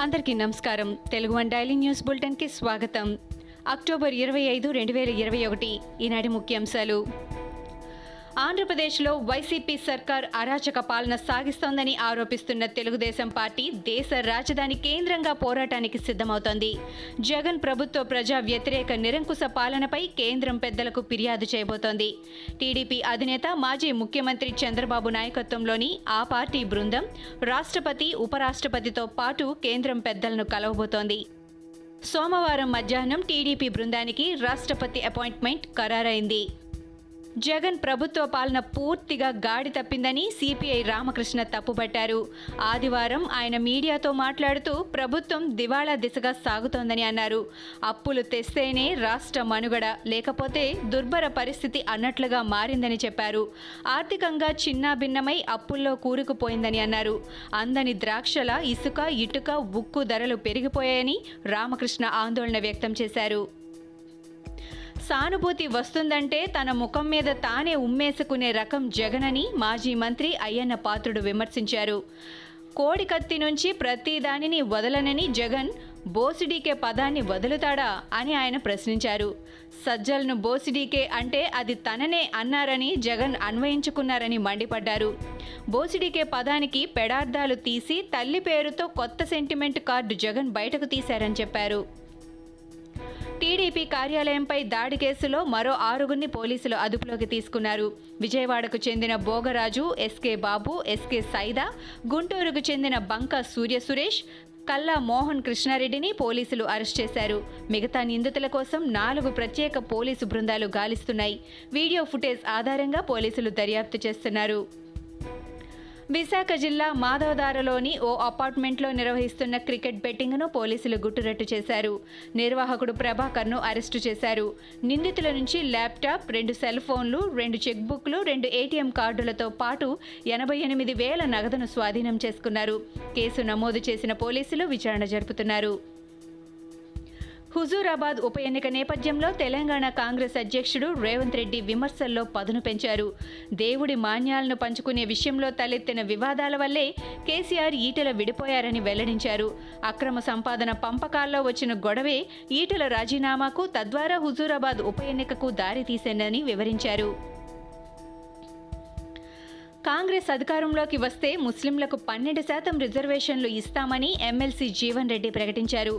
అందరికీ నమస్కారం. Telugu one daily news బులెటిన్కి స్వాగతం. అక్టోబర్ ఇరవై ఐదు రెండు వేల ఇరవై ఒకటి. ఈనాటి ముఖ్యాంశాలు. ఆంధ్రప్రదేశ్లో వైసీపీ సర్కార్ అరాచక పాలన సాగిస్తోందని ఆరోపిస్తున్న తెలుగుదేశం పార్టీ దేశ రాజధాని కేంద్రంగా పోరాటానికి సిద్ధమవుతోంది. జగన్ ప్రభుత్వ ప్రజా వ్యతిరేక నిరంకుశ పాలనపై కేంద్రం పెద్దలకు ఫిర్యాదు చేయబోతోంది. టీడీపీ అధినేత మాజీ ముఖ్యమంత్రి చంద్రబాబు నాయకత్వంలోని ఆ పార్టీ బృందం రాష్ట్రపతి ఉపరాష్ట్రపతితో పాటు కేంద్రం పెద్దలను కలవబోతోంది. సోమవారం మధ్యాహ్నం టీడీపీ బృందానికి రాష్ట్రపతి అపాయింట్మెంట్ ఖరారైంది. జగన్ ప్రభుత్వ పాలన పూర్తిగా గాడి తప్పిందని సిపిఐ రామకృష్ణ తప్పుపట్టారు. ఆదివారం ఆయన మీడియాతో మాట్లాడుతూ ప్రభుత్వం దివాళా దిశగా సాగుతోందని అన్నారు. అప్పులు తెస్తేనే రాష్ట్ర మనుగడ లేకపోతే దుర్భర పరిస్థితి అన్నట్లుగా మారిందని చెప్పారు. ఆర్థికంగా చిన్నాభిన్నమై అప్పుల్లో కూరుకుపోయిందని అన్నారు. అందని ద్రాక్షల ఇసుక ఇటుక ఉక్కు ధరలు పెరిగిపోయాయని రామకృష్ణ ఆందోళన వ్యక్తం చేశారు. సానుభూతి వస్తుందంటే తన ముఖం మీద తానే ఉమ్మేసుకునే రకం జగనని మాజీ మంత్రి అయ్యన్న పాత్రుడు విమర్శించారు. కోడి కత్తి నుంచి ప్రతి దానిని వదలనని జగన్ బోసిడీకే పదాన్ని వదులుతాడా అని ఆయన ప్రశ్నించారు. సజ్జలను బోసిడీకే అంటే అది తననే అన్నారని జగన్ అన్వయించుకున్నారని మండిపడ్డారు. బోసిడీకే పదానికి పెడార్థాలు తీసి తల్లి పేరుతో కొత్త సెంటిమెంట్ కార్డు జగన్ బయటకు తీశారని చెప్పారు. టీడీపీ కార్యాలయంపై దాడి కేసులో మరో ఆరుగురిని పోలీసులు అదుపులోకి తీసుకున్నారు. విజయవాడకు చెందిన భోగరాజు ఎస్కే బాబు ఎస్కే సైదా గుంటూరుకు చెందిన బంక సూర్య సురేష్ కల్లా మోహన్ కృష్ణారెడ్డిని పోలీసులు అరెస్ట్ చేశారు. మిగతా నిందితుల కోసం నాలుగు ప్రత్యేక పోలీసు బృందాలు గాలిస్తున్నాయి. వీడియో ఫుటేజ్ ఆధారంగా పోలీసులు దర్యాప్తు చేస్తున్నారు. విశాఖ జిల్లా మాధవదారలోని ఓ అపార్ట్మెంట్లో నిర్వహిస్తున్న క్రికెట్ బెట్టింగ్ను పోలీసులు గుట్టురట్టు చేశారు. నిర్వాహకుడు ప్రభాకర్ను అరెస్టు చేశారు. నిందితుల నుంచి ల్యాప్టాప్ రెండు సెల్ ఫోన్లు రెండు చెక్ బుక్లు రెండు ఏటీఎం కార్డులతో పాటు ఎనభై ఎనిమిది వేల నగదును స్వాధీనం చేసుకున్నారు. కేసు నమోదు చేసిన పోలీసులు విచారణ జరుపుతున్నారు. హుజూరాబాద్ ఉప ఎన్నిక నేపథ్యంలో తెలంగాణ కాంగ్రెస్ అధ్యక్షుడు రేవంత్ రెడ్డి విమర్శల్లో పదును పెంచారు. దేవుడి మాన్యాలను పంచుకునే విషయంలో తలెత్తిన వివాదాల వల్లే కేసీఆర్ ఈటెల విడిపోయారని వెల్లడించారు. అక్రమ సంపాదన పంపకాల్లో వచ్చిన గొడవే ఈటెల రాజీనామాకు తద్వారా హుజూరాబాద్ ఉప ఎన్నికకు దారితీసిందని వివరించారు. కాంగ్రెస్ అధికారంలోకి వస్తే ముస్లింలకు పన్నెండు శాతం రిజర్వేషన్లు ఇస్తామని ఎమ్మెల్సీ జీవన్ రెడ్డి ప్రకటించారు.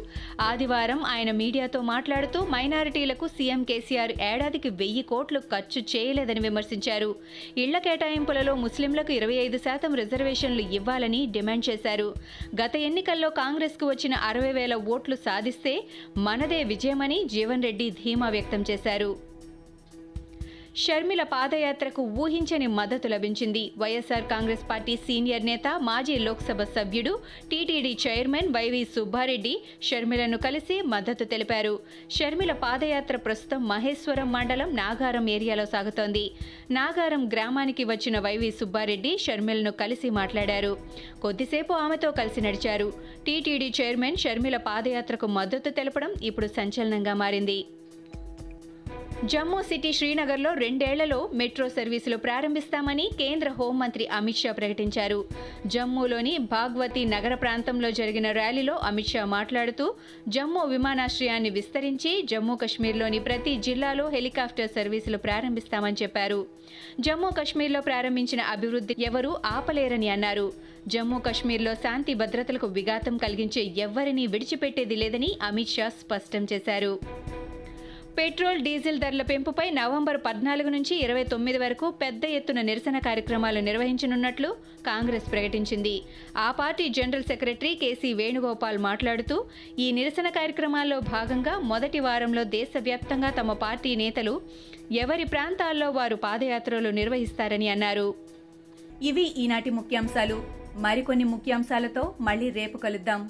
ఆదివారం ఆయన మీడియాతో మాట్లాడుతూ మైనారిటీలకు సీఎం కేసీఆర్ ఏడాదికి వెయ్యి కోట్లు ఖర్చు చేయలేదని విమర్శించారు. ఇళ్ళ కేటాయింపులలో ముస్లింలకు ఇరవై ఐదు శాతం రిజర్వేషన్లు ఇవ్వాలని డిమాండ్ చేశారు. గత ఎన్నికల్లో కాంగ్రెస్కు వచ్చిన అరవై వేల ఓట్లు సాధిస్తే మనదే విజయమని జీవన్ రెడ్డి ధీమా వ్యక్తం చేశారు. షర్మిల పాదయాత్రకు ఊహించని మద్దతు లభించింది. వైఎస్ఆర్ కాంగ్రెస్ పార్టీ సీనియర్ నేత మాజీ లోక్సభ సభ్యుడు టీటీడీ చైర్మన్ వైవి సుబ్బారెడ్డి షర్మిలను కలిసి మద్దతు తెలిపారు. షర్మిల పాదయాత్ర ప్రస్తుతం మహేశ్వరం మండలం నాగారం ఏరియాలో సాగుతోంది. నాగారం గ్రామానికి వచ్చిన వైవి సుబ్బారెడ్డి షర్మిలను కలిసి మాట్లాడారు. కొద్దిసేపు ఆమెతో కలిసి నడిచారు. టీటీడీ చైర్మన్ షర్మిల పాదయాత్రకు మద్దతు తెలపడం ఇప్పుడు సంచలనంగా మారింది. జమ్మూ సిటీ శ్రీనగర్లో రెండేళ్ళలో మెట్రో సర్వీసులు ప్రారంభిస్తామని కేంద్ర హోంమంత్రి అమిత్ షా ప్రకటించారు. జమ్మూలోని భాగ్వతి నగర ప్రాంతంలో జరిగిన ర్యాలీలో అమిత్ షా మాట్లాడుతూ జమ్మూ విమానాశ్రయాన్ని విస్తరించి జమ్మూ కశ్మీర్లోని ప్రతి జిల్లాలో హెలికాప్టర్ సర్వీసులు ప్రారంభిస్తామని చెప్పారు. జమ్మూ కశ్మీర్లో ప్రారంభించిన అభివృద్ధి ఎవరూ ఆపలేరని అన్నారు. జమ్మూ కశ్మీర్లో శాంతి భద్రతలకు విఘాతం కలిగించే ఎవ్వరినీ విడిచిపెట్టేది లేదని అమిత్ షా స్పష్టం చేశారు. పెట్రోల్ డీజిల్ ధరల పెంపుపై నవంబర్ పద్నాలుగు నుంచి ఇరవై తొమ్మిది వరకు పెద్ద ఎత్తున నిరసన కార్యక్రమాలు నిర్వహించనున్నట్లు కాంగ్రెస్ ప్రకటించింది. ఆ party general secretary KC Venugopal మాట్లాడుతూ ఈ నిరసన కార్యక్రమాల్లో భాగంగా మొదటి వారంలో దేశవ్యాప్తంగా తమ పార్టీ నేతలు ఎవరి ప్రాంతాల్లో వారు పాదయాత్రలు నిర్వహిస్తారని అన్నారు. ఇవి ఈనాటి ముఖ్యాంశాలు. మరికొన్ని ముఖ్యాంశాలతో మళ్ళీ రేపు కలుద్దాం.